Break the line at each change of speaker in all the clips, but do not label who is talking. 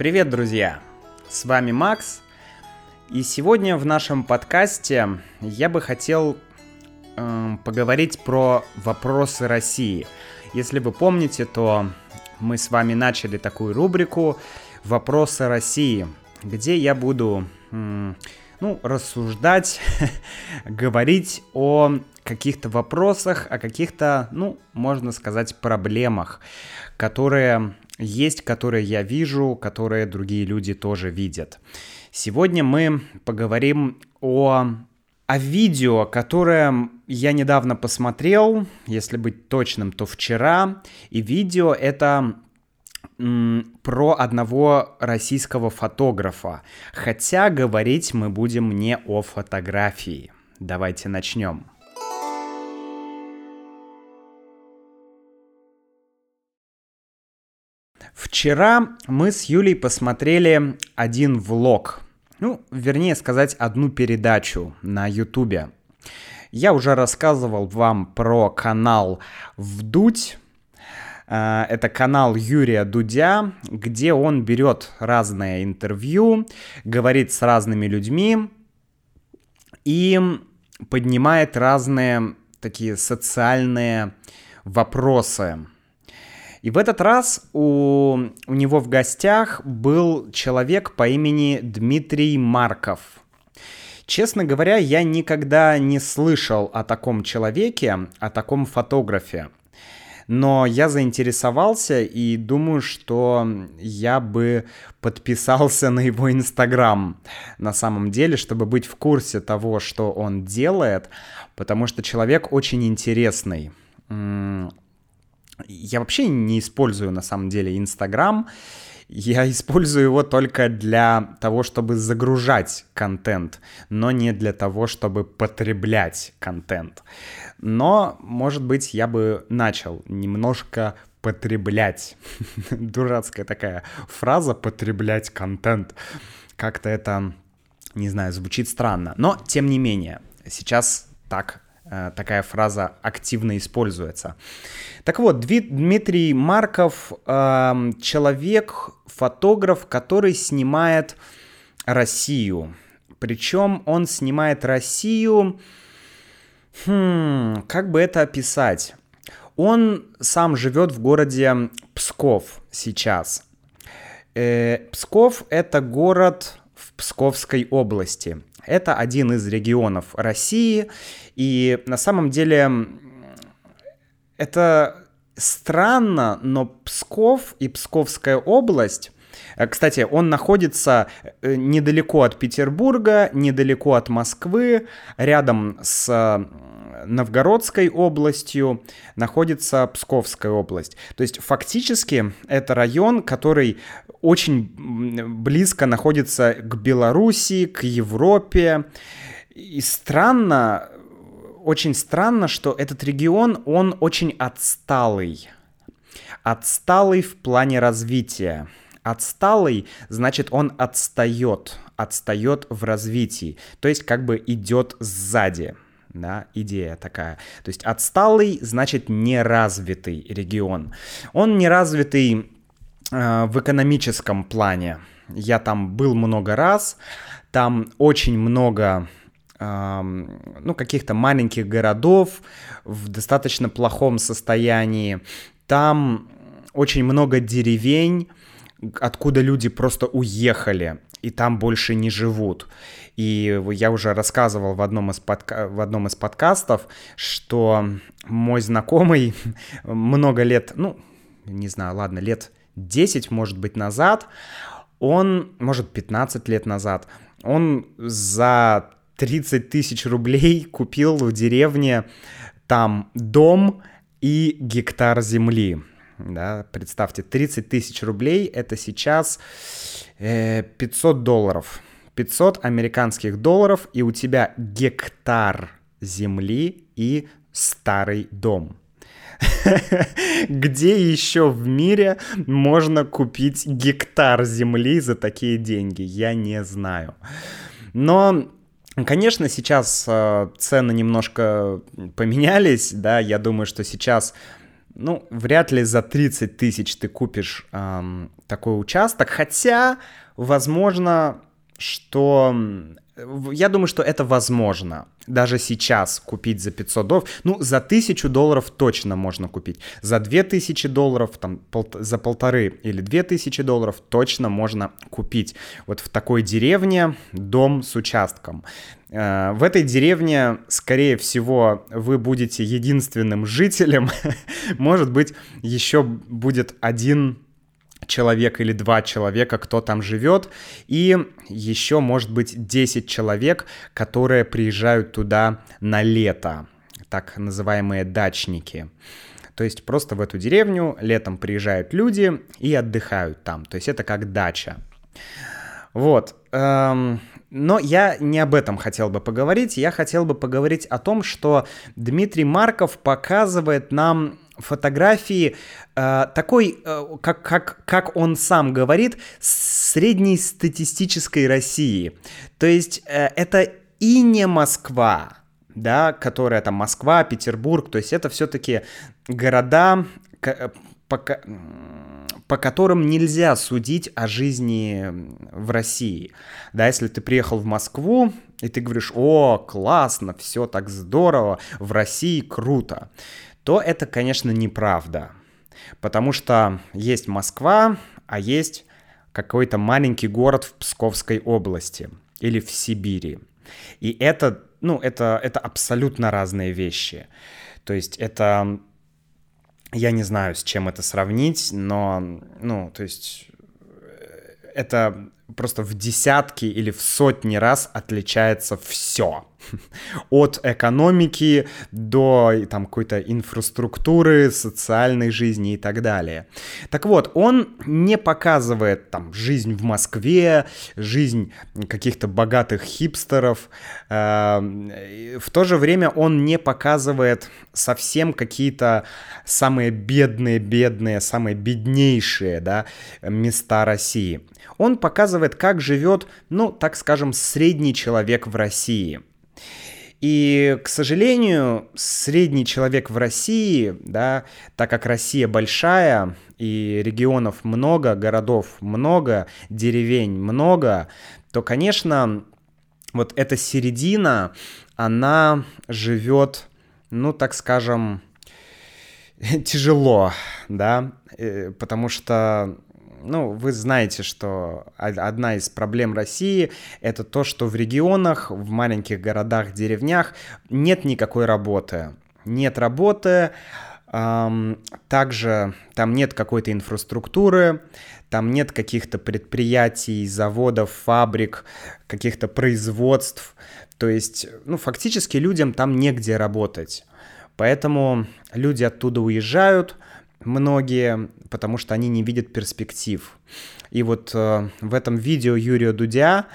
Привет, друзья! С вами Макс, и сегодня в нашем подкасте я бы хотел э, поговорить про вопросы России. Если вы помните, то мы с вами начали такую рубрику «Вопросы России», где я буду э, ну, рассуждать, говорить о каких-то вопросах, о каких-то, ну, можно сказать, проблемах, которые есть, которые я вижу, которые другие люди тоже видят. Сегодня мы поговорим о, о видео, которое я недавно посмотрел, если быть точным, то вчера. И видео это про одного российского фотографа. Хотя говорить мы будем не о фотографии. Давайте начнем. Вчера мы с Юлей посмотрели один влог, ну, вернее сказать, одну передачу на Ютубе. Я уже рассказывал вам про канал «Вдуть», э, это канал Юрия Дудя, где он берет разное интервью, говорит с разными людьми и поднимает разные такие социальные вопросы. И в этот раз у, у него в гостях был человек по имени Дмитрий Марков. Честно говоря, я никогда не слышал о таком человеке, о таком фотографе. Но я заинтересовался и думаю, что я бы подписался на его инстаграм на самом деле, чтобы быть в курсе того, что он делает, потому что человек очень интересный. Я вообще не использую на самом деле Инстаграм. Я использую его только для того, чтобы загружать контент, но не для того, чтобы потреблять контент. Но, может быть, я бы начал немножко потреблять. Дурацкая такая фраза «потреблять контент». Как-то это, не знаю, звучит странно. Но, тем не менее, сейчас так такая фраза активно используется. Так вот, Дмитрий Марков э, человек, фотограф, который снимает Россию. Причем он снимает Россию, хм, как бы это описать? Он сам живет в городе Псков сейчас. Э, Псков это город в Псковской области. Это один из регионов России, и на самом деле это странно, но Псков и Псковская область э, кстати, он находится э, недалеко от Петербурга, недалеко от Москвы, рядом с Новгородской областью находится Псковская область. То есть фактически это район, который очень близко находится к Белоруссии, к Европе. И странно, очень странно, что этот регион, он очень отсталый. Отсталый в плане развития. Отсталый, значит, он отстает, отстает в развитии, то есть как бы идет сзади да, идея такая. То есть отсталый значит неразвитый регион. Он неразвитый э, в экономическом плане. Я там был много раз, там очень много э, ну, каких-то маленьких городов в достаточно плохом состоянии. Там очень много деревень, откуда люди просто уехали и там больше не живут. И я уже рассказывал в одном из, подка... в одном из подкастов, что мой знакомый много лет, ну, не знаю, ладно, лет 10, может быть, назад, он, может, 15 лет назад, он за 30 тысяч рублей купил в деревне там дом и гектар земли. Да, представьте, 30 тысяч рублей это сейчас 500 долларов. 500 американских долларов, и у тебя гектар земли и старый дом. Где еще в мире можно купить гектар земли за такие деньги? Я не знаю. Но Конечно, сейчас э, цены немножко поменялись, да, я думаю, что сейчас ну, вряд ли за 30 тысяч ты купишь эм, такой участок, хотя, возможно, что я думаю, что это возможно. Даже сейчас купить за 500 долларов. Ну, за 1000 долларов точно можно купить. За 2000 долларов, там, пол, за полторы или 2000 долларов точно можно купить. Вот в такой деревне дом с участком. Э, в этой деревне, скорее всего, вы будете единственным жителем. Может быть, еще будет один человек или два человека, кто там живет, и еще, может быть, 10 человек, которые приезжают туда на лето, так называемые дачники. То есть просто в эту деревню летом приезжают люди и отдыхают там. То есть это как дача. Вот. Эм, но я не об этом хотел бы поговорить. Я хотел бы поговорить о том, что Дмитрий Марков показывает нам фотографии э, такой, э, как, как, как он сам говорит, средней статистической России. То есть э, это и не Москва, да, которая там Москва, Петербург, то есть это все-таки города, э, по, которым нельзя судить о жизни в России. Да, если ты приехал в Москву, и ты говоришь, о, классно, все так здорово, в России круто то это, конечно, неправда. Потому что есть Москва, а есть какой-то маленький город в Псковской области или в Сибири. И это, ну, это, это абсолютно разные вещи. То есть это, я не знаю, с чем это сравнить, но, ну, то есть это просто в десятки или в сотни раз отличается все. От экономики до там какой-то инфраструктуры, социальной жизни и так далее. Так вот, он не показывает там жизнь в Москве, жизнь каких-то богатых хипстеров. Эм, в то же время он не показывает совсем какие-то самые бедные, бедные, самые беднейшие да, места России. Он показывает, как живет, ну, так скажем, средний человек в России – и, к сожалению, средний человек в России, да, так как Россия большая, и регионов много, городов много, деревень много, то, конечно, вот эта середина, она живет, ну, так скажем, тяжело, да, э, потому что ну, вы знаете, что одна из проблем России — это то, что в регионах, в маленьких городах, деревнях нет никакой работы. Нет работы, также там нет какой-то инфраструктуры, там нет каких-то предприятий, заводов, фабрик, каких-то производств. То есть, ну, фактически людям там негде работать. Поэтому люди оттуда уезжают — многие, потому что они не видят перспектив. И вот э, в этом видео Юрия Дудя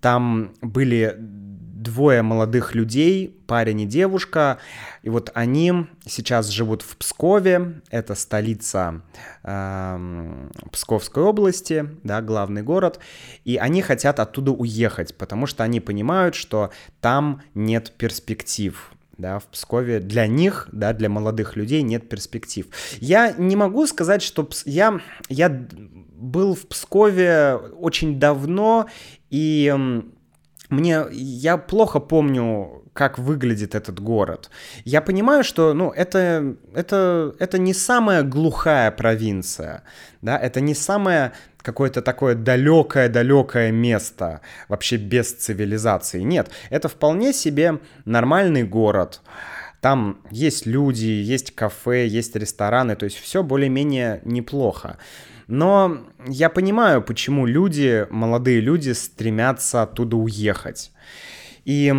там были двое молодых людей, парень и девушка, и вот они сейчас живут в Пскове, это столица э, Псковской области, да, главный город, и они хотят оттуда уехать, потому что они понимают, что там нет перспектив, да, в Пскове для них, да, для молодых людей нет перспектив. Я не могу сказать, что я, я был в Пскове очень давно, и мне, я плохо помню, как выглядит этот город. Я понимаю, что, ну, это, это, это не самая глухая провинция, да, это не самая какое-то такое далекое-далекое место, вообще без цивилизации. Нет, это вполне себе нормальный город. Там есть люди, есть кафе, есть рестораны, то есть все более-менее неплохо. Но я понимаю, почему люди, молодые люди, стремятся оттуда уехать. И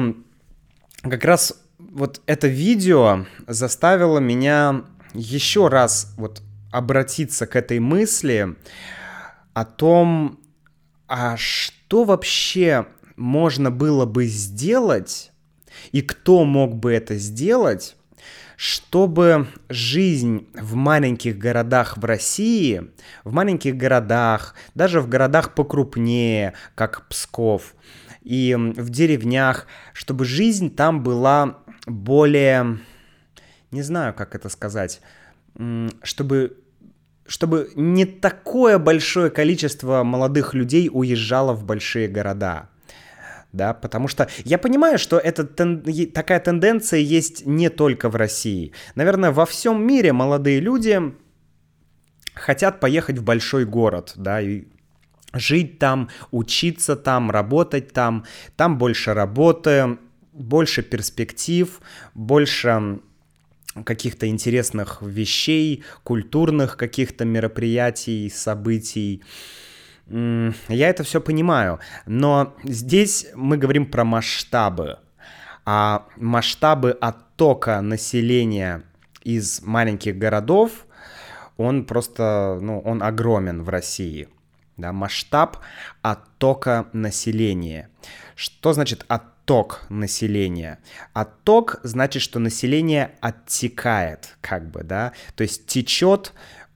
как раз вот это видео заставило меня еще раз вот обратиться к этой мысли, о том, а что вообще можно было бы сделать и кто мог бы это сделать, чтобы жизнь в маленьких городах в России, в маленьких городах, даже в городах покрупнее, как Псков, и в деревнях, чтобы жизнь там была более, не знаю, как это сказать, чтобы чтобы не такое большое количество молодых людей уезжало в большие города. Да, потому что я понимаю, что это тен... такая тенденция есть не только в России. Наверное, во всем мире молодые люди хотят поехать в большой город, да, и жить там, учиться там, работать там. Там больше работы, больше перспектив, больше каких-то интересных вещей, культурных каких-то мероприятий, событий. Я это все понимаю, но здесь мы говорим про масштабы. А масштабы оттока населения из маленьких городов, он просто, ну, он огромен в России. Да, масштаб оттока населения. Что значит отток? Отток населения. Отток значит, что население оттекает, как бы, да, то есть течет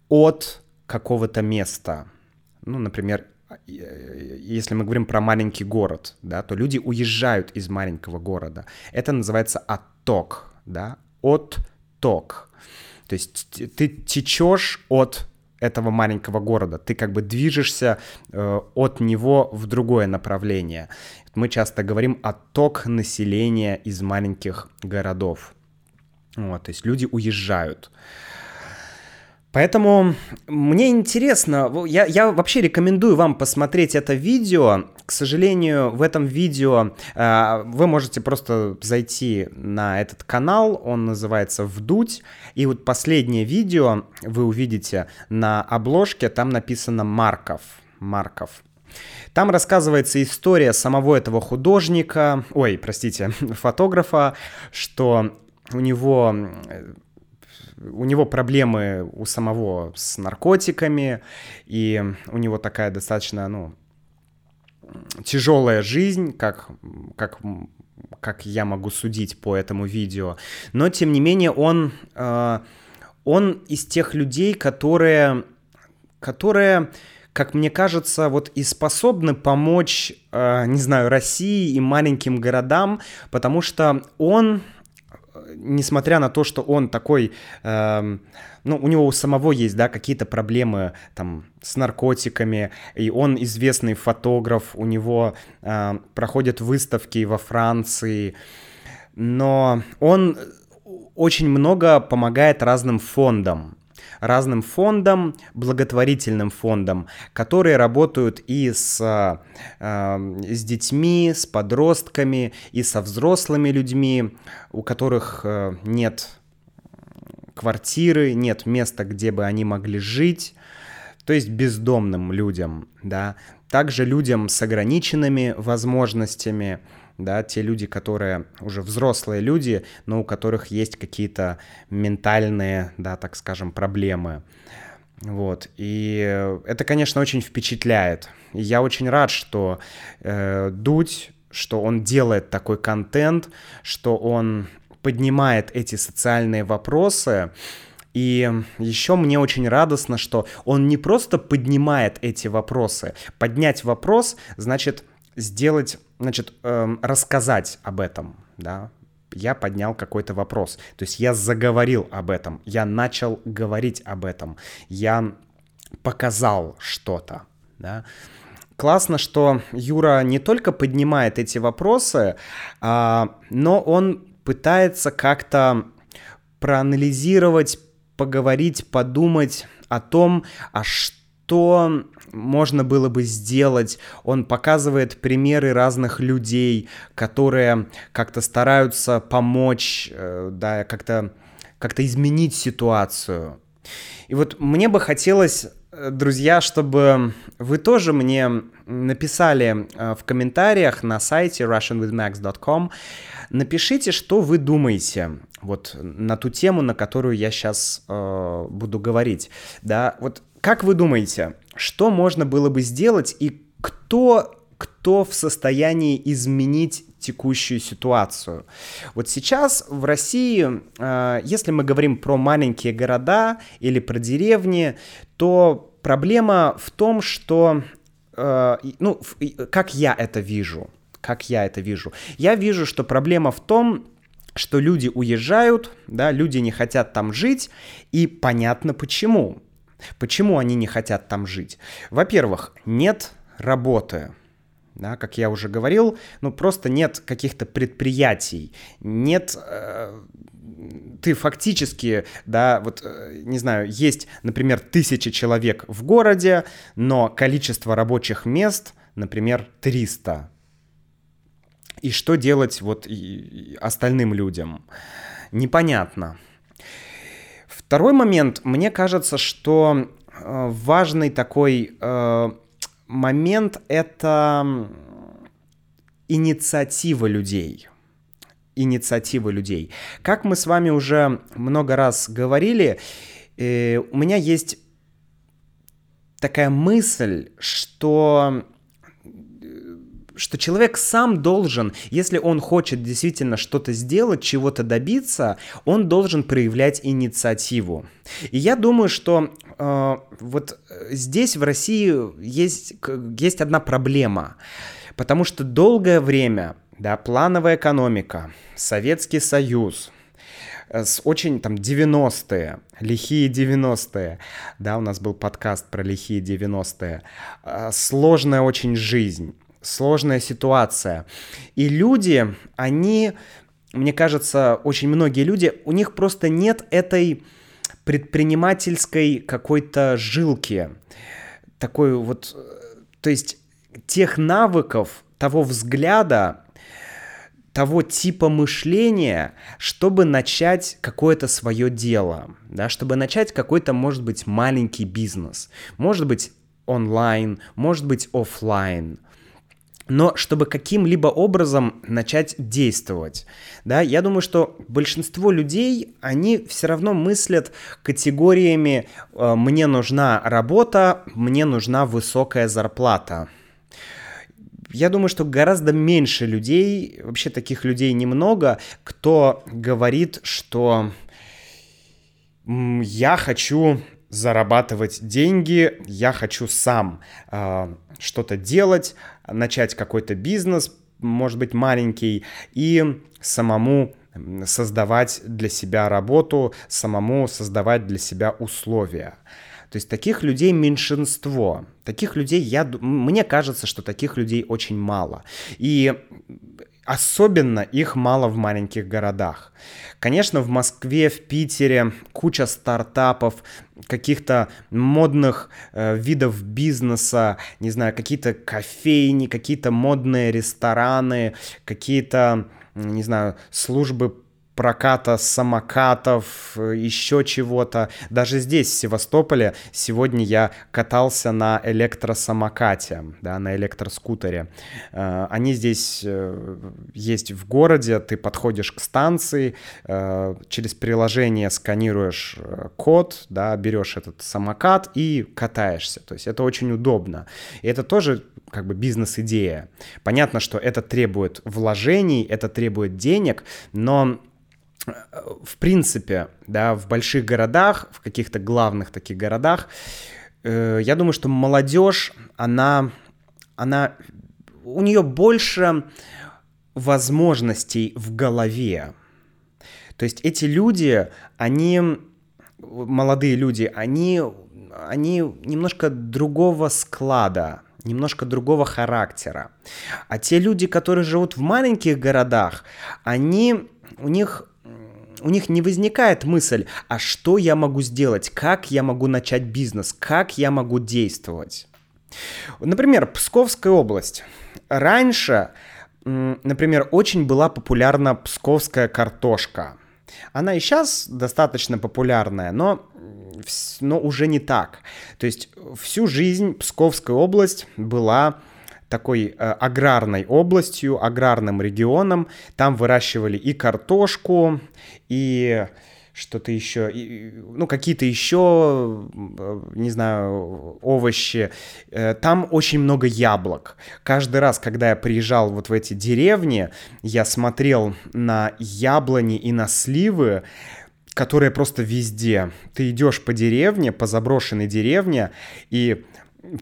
от какого-то места. Ну, например, если мы говорим про маленький город, да, то люди уезжают из маленького города. Это называется отток, да, отток. То есть ты течешь от этого маленького города, ты как бы движешься э, от него в другое направление мы часто говорим отток населения из маленьких городов. Вот, то есть люди уезжают. Поэтому мне интересно, я, я вообще рекомендую вам посмотреть это видео. К сожалению, в этом видео э, вы можете просто зайти на этот канал, он называется «Вдуть», и вот последнее видео вы увидите на обложке, там написано «Марков». Марков. Там рассказывается история самого этого художника, ой, простите, фотографа, что у него у него проблемы у самого с наркотиками, и у него такая достаточно, ну, тяжелая жизнь, как, как, как я могу судить по этому видео. Но, тем не менее, он, э, он из тех людей, которые, которые как мне кажется, вот и способны помочь, э, не знаю, России и маленьким городам, потому что он, несмотря на то, что он такой, э, ну, у него у самого есть, да, какие-то проблемы там с наркотиками, и он известный фотограф, у него э, проходят выставки во Франции, но он очень много помогает разным фондам разным фондам, благотворительным фондам, которые работают и с, э, с детьми, с подростками, и со взрослыми людьми, у которых э, нет квартиры, нет места, где бы они могли жить, то есть бездомным людям, да, также людям с ограниченными возможностями, да, те люди, которые уже взрослые люди, но у которых есть какие-то ментальные, да, так скажем, проблемы. Вот. И это, конечно, очень впечатляет. И я очень рад, что э, Дудь, что он делает такой контент, что он поднимает эти социальные вопросы. И еще мне очень радостно, что он не просто поднимает эти вопросы. Поднять вопрос значит сделать, значит, эм, рассказать об этом, да, я поднял какой-то вопрос. То есть я заговорил об этом, я начал говорить об этом, я показал что-то, да. Классно, что Юра не только поднимает эти вопросы, а, но он пытается как-то проанализировать, поговорить, подумать о том, а что можно было бы сделать. Он показывает примеры разных людей, которые как-то стараются помочь, э, да, как-то как изменить ситуацию. И вот мне бы хотелось, э, друзья, чтобы вы тоже мне написали э, в комментариях на сайте russianwithmax.com, напишите, что вы думаете вот на ту тему, на которую я сейчас э, буду говорить. Да, вот как вы думаете, что можно было бы сделать и кто кто в состоянии изменить текущую ситуацию. Вот сейчас в России, э, если мы говорим про маленькие города или про деревни, то проблема в том, что, э, ну, как я это вижу, как я это вижу. Я вижу, что проблема в том, что люди уезжают, да, люди не хотят там жить, и понятно почему. Почему они не хотят там жить? Во-первых, нет работы. Да, как я уже говорил, ну просто нет каких-то предприятий, нет э, ты фактически, да, вот, э, не знаю, есть, например, тысяча человек в городе, но количество рабочих мест, например, 300. И что делать вот остальным людям? Непонятно. Второй момент, мне кажется, что э, важный такой э, момент это инициатива людей. Инициатива людей. Как мы с вами уже много раз говорили, э, у меня есть такая мысль, что что человек сам должен, если он хочет действительно что-то сделать, чего-то добиться, он должен проявлять инициативу. И я думаю, что э, вот здесь в России есть, есть одна проблема, потому что долгое время, да, плановая экономика, Советский Союз, э, с очень там 90-е, лихие 90-е, да, у нас был подкаст про лихие 90-е, э, сложная очень жизнь, сложная ситуация. И люди, они, мне кажется, очень многие люди, у них просто нет этой предпринимательской какой-то жилки. Такой вот, то есть тех навыков, того взгляда, того типа мышления, чтобы начать какое-то свое дело, да, чтобы начать какой-то, может быть, маленький бизнес, может быть, онлайн, может быть, офлайн но чтобы каким-либо образом начать действовать. Да, я думаю, что большинство людей, они все равно мыслят категориями э, «мне нужна работа», «мне нужна высокая зарплата». Я думаю, что гораздо меньше людей, вообще таких людей немного, кто говорит, что я хочу зарабатывать деньги, я хочу сам э, что-то делать, начать какой-то бизнес, может быть, маленький, и самому создавать для себя работу, самому создавать для себя условия. То есть таких людей меньшинство. Таких людей, я, мне кажется, что таких людей очень мало. И Особенно их мало в маленьких городах. Конечно, в Москве, в Питере куча стартапов, каких-то модных э, видов бизнеса, не знаю, какие-то кофейни, какие-то модные рестораны, какие-то, не знаю, службы проката самокатов, еще чего-то. Даже здесь, в Севастополе, сегодня я катался на электросамокате, да, на электроскутере. Э, они здесь э, есть в городе, ты подходишь к станции, э, через приложение сканируешь код, да, берешь этот самокат и катаешься. То есть это очень удобно. И это тоже как бы бизнес-идея. Понятно, что это требует вложений, это требует денег, но в принципе, да, в больших городах, в каких-то главных таких городах, э, я думаю, что молодежь, она, она, у нее больше возможностей в голове. То есть эти люди, они, молодые люди, они, они немножко другого склада, немножко другого характера. А те люди, которые живут в маленьких городах, они, у них у них не возникает мысль, а что я могу сделать, как я могу начать бизнес, как я могу действовать. Например, Псковская область. Раньше, например, очень была популярна псковская картошка. Она и сейчас достаточно популярная, но, но уже не так. То есть всю жизнь Псковская область была такой э, аграрной областью, аграрным регионом. Там выращивали и картошку, и что-то еще, и, ну, какие-то еще, э, не знаю, овощи. Э, там очень много яблок. Каждый раз, когда я приезжал вот в эти деревни, я смотрел на яблони и на сливы, которые просто везде. Ты идешь по деревне, по заброшенной деревне, и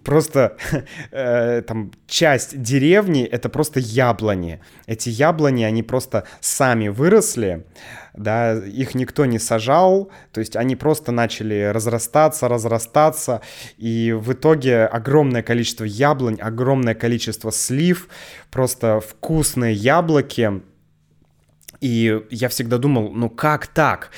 просто э, там часть деревни это просто яблони. Эти яблони, они просто сами выросли, да, их никто не сажал, то есть они просто начали разрастаться, разрастаться, и в итоге огромное количество яблонь, огромное количество слив, просто вкусные яблоки, и я всегда думал, ну как так?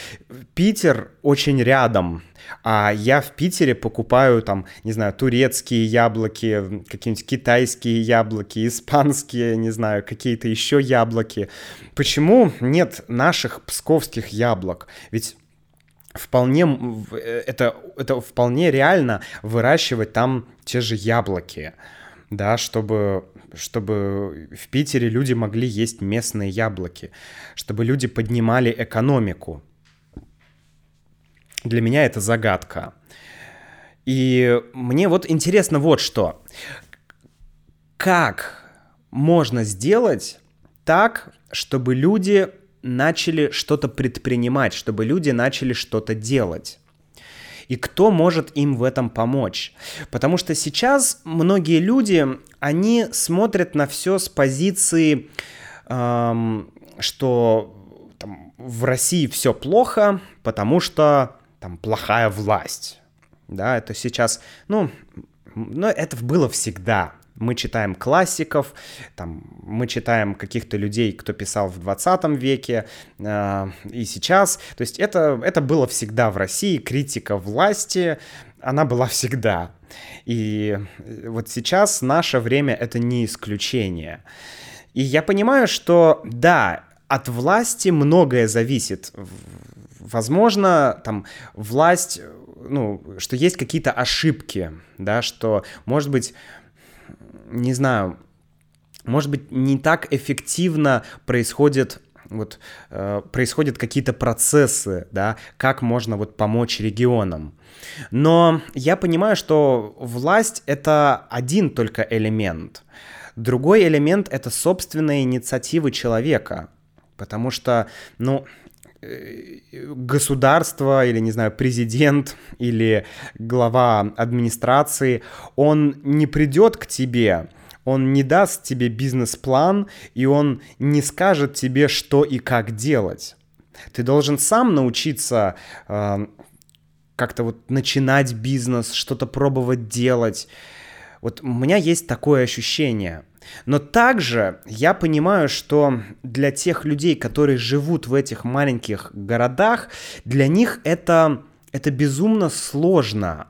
Питер очень рядом, а я в Питере покупаю там, не знаю, турецкие яблоки, какие-нибудь китайские яблоки, испанские, не знаю, какие-то еще яблоки. Почему нет наших псковских яблок? Ведь вполне это, это вполне реально выращивать там те же яблоки, да, чтобы чтобы в Питере люди могли есть местные яблоки, чтобы люди поднимали экономику. Для меня это загадка. И мне вот интересно вот что. Как можно сделать так, чтобы люди начали что-то предпринимать, чтобы люди начали что-то делать? И кто может им в этом помочь. Потому что сейчас многие люди, они смотрят на все с позиции, эм, что там, в России все плохо, потому что там плохая власть. Да, это сейчас, ну, но это было всегда мы читаем классиков, там, мы читаем каких-то людей, кто писал в 20 веке э, и сейчас. То есть это, это было всегда в России, критика власти, она была всегда. И вот сейчас наше время это не исключение. И я понимаю, что да, от власти многое зависит. Возможно, там власть, ну, что есть какие-то ошибки, да, что, может быть, не знаю, может быть, не так эффективно происходит вот э, происходят какие-то процессы, да, как можно вот помочь регионам. Но я понимаю, что власть это один только элемент. Другой элемент это собственные инициативы человека, потому что, ну, государство или, не знаю, президент или глава администрации, он не придет к тебе, он не даст тебе бизнес-план, и он не скажет тебе, что и как делать. Ты должен сам научиться э, как-то вот начинать бизнес, что-то пробовать делать. Вот у меня есть такое ощущение – но также я понимаю, что для тех людей, которые живут в этих маленьких городах, для них это, это безумно сложно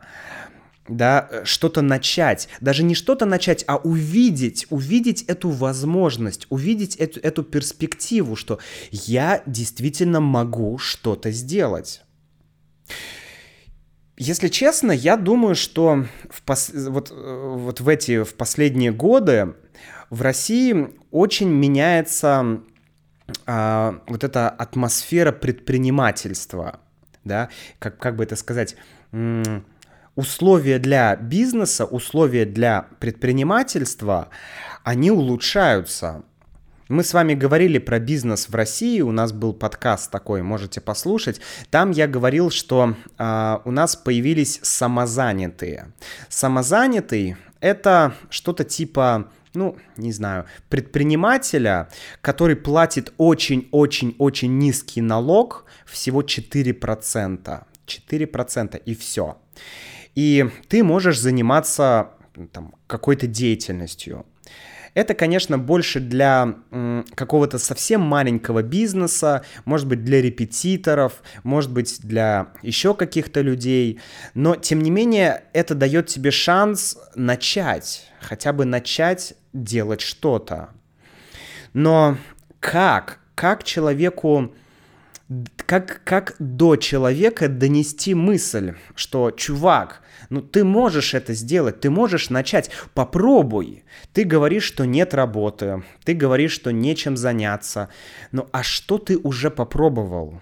да, что-то начать, даже не что-то начать, а увидеть, увидеть эту возможность, увидеть эту, эту перспективу, что я действительно могу что-то сделать. Если честно, я думаю, что в пос... вот, вот в эти в последние годы в России очень меняется а, вот эта атмосфера предпринимательства, да, как, как бы это сказать, условия для бизнеса, условия для предпринимательства, они улучшаются. Мы с вами говорили про бизнес в России, у нас был подкаст такой, можете послушать. Там я говорил, что э, у нас появились самозанятые. Самозанятый это что-то типа ну, не знаю, предпринимателя, который платит очень-очень-очень низкий налог, всего 4%. 4% и все. И ты можешь заниматься какой-то деятельностью. Это, конечно, больше для какого-то совсем маленького бизнеса, может быть, для репетиторов, может быть, для еще каких-то людей. Но, тем не менее, это дает тебе шанс начать, хотя бы начать делать что-то. Но как? Как человеку как, как до человека донести мысль, что, чувак, ну ты можешь это сделать, ты можешь начать, попробуй. Ты говоришь, что нет работы, ты говоришь, что нечем заняться. Ну а что ты уже попробовал?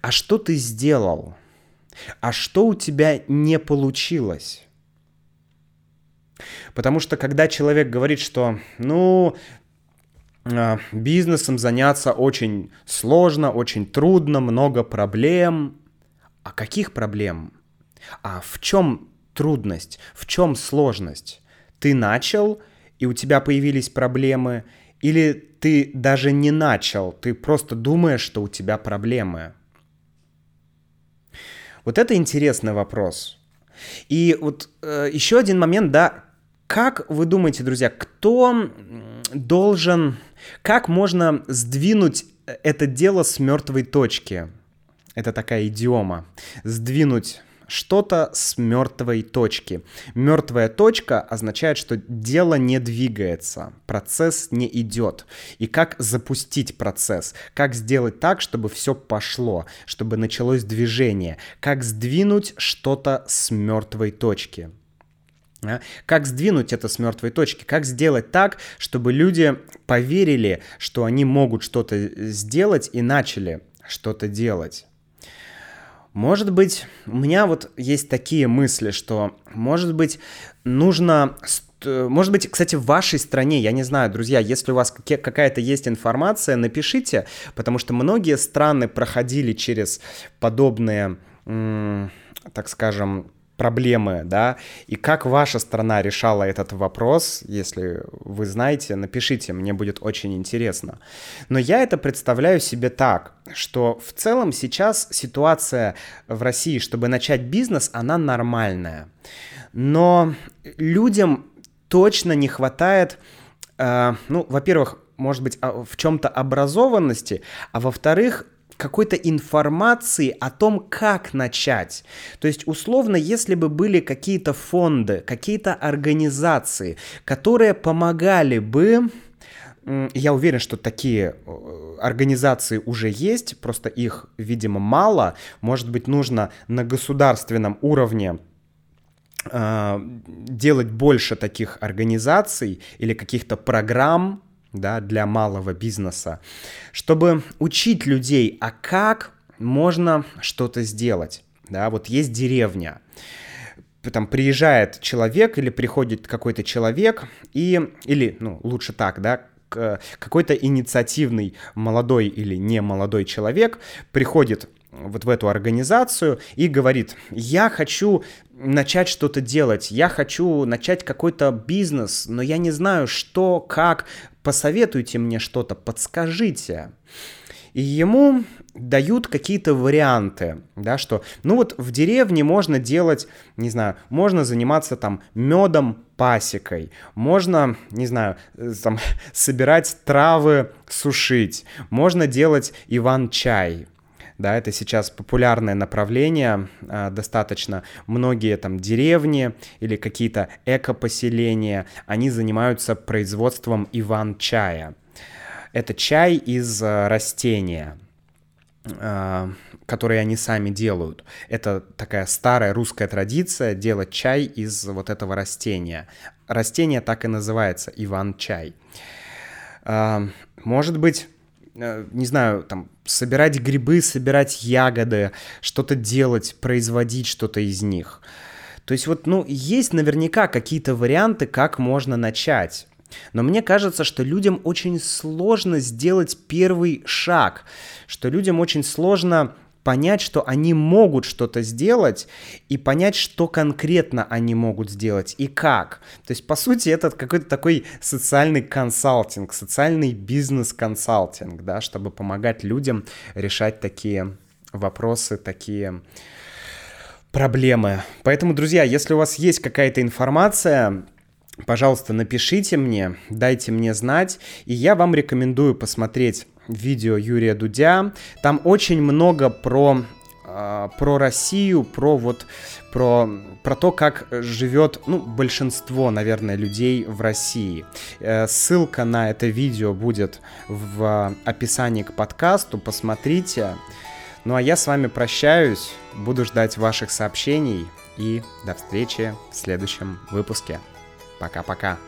А что ты сделал? А что у тебя не получилось? Потому что когда человек говорит, что, ну, бизнесом заняться очень сложно, очень трудно, много проблем. А каких проблем? А в чем трудность? В чем сложность? Ты начал, и у тебя появились проблемы, или ты даже не начал, ты просто думаешь, что у тебя проблемы? Вот это интересный вопрос. И вот э, еще один момент, да, как вы думаете, друзья, кто должен, как можно сдвинуть это дело с мертвой точки? Это такая идиома. Сдвинуть что-то с мертвой точки. Мертвая точка означает, что дело не двигается, процесс не идет. И как запустить процесс? Как сделать так, чтобы все пошло, чтобы началось движение? Как сдвинуть что-то с мертвой точки? А? Как сдвинуть это с мертвой точки? Как сделать так, чтобы люди поверили, что они могут что-то сделать и начали что-то делать? Может быть, у меня вот есть такие мысли, что, может быть, нужно... Может быть, кстати, в вашей стране, я не знаю, друзья, если у вас какая-то есть информация, напишите, потому что многие страны проходили через подобные, так скажем, проблемы, да, и как ваша страна решала этот вопрос, если вы знаете, напишите, мне будет очень интересно. Но я это представляю себе так, что в целом сейчас ситуация в России, чтобы начать бизнес, она нормальная. Но людям точно не хватает, э, ну, во-первых, может быть, а, в чем-то образованности, а во-вторых, какой-то информации о том, как начать. То есть, условно, если бы были какие-то фонды, какие-то организации, которые помогали бы я уверен, что такие э, организации уже есть, просто их, видимо, мало. Может быть, нужно на государственном уровне э, делать больше таких организаций или каких-то программ, да, для малого бизнеса, чтобы учить людей, а как можно что-то сделать. Да, вот есть деревня, там приезжает человек или приходит какой-то человек и, или, ну, лучше так, да, какой-то инициативный молодой или не молодой человек приходит вот в эту организацию и говорит, я хочу начать что-то делать, я хочу начать какой-то бизнес, но я не знаю, что, как, посоветуйте мне что-то, подскажите. И ему дают какие-то варианты, да, что, ну вот в деревне можно делать, не знаю, можно заниматься там медом, пасекой, можно, не знаю, э, там, собирать травы, сушить, можно делать иван-чай, да, это сейчас популярное направление, а, достаточно многие там деревни или какие-то эко-поселения, они занимаются производством иван-чая. Это чай из а, растения, а, которые они сами делают. Это такая старая русская традиция делать чай из вот этого растения. Растение так и называется иван-чай. Может быть, Э, не знаю, там, собирать грибы, собирать ягоды, что-то делать, производить что-то из них. То есть вот, ну, есть наверняка какие-то варианты, как можно начать. Но мне кажется, что людям очень сложно сделать первый шаг, что людям очень сложно понять, что они могут что-то сделать, и понять, что конкретно они могут сделать и как. То есть, по сути, это какой-то такой социальный консалтинг, социальный бизнес-консалтинг, да, чтобы помогать людям решать такие вопросы, такие проблемы. Поэтому, друзья, если у вас есть какая-то информация, пожалуйста, напишите мне, дайте мне знать, и я вам рекомендую посмотреть видео Юрия Дудя. Там очень много про а, про Россию, про вот про, про то, как живет, ну, большинство, наверное, людей в России. Э, ссылка на это видео будет в описании к подкасту, посмотрите. Ну а я с вами прощаюсь, буду ждать ваших сообщений и до встречи в следующем выпуске. Пока-пока.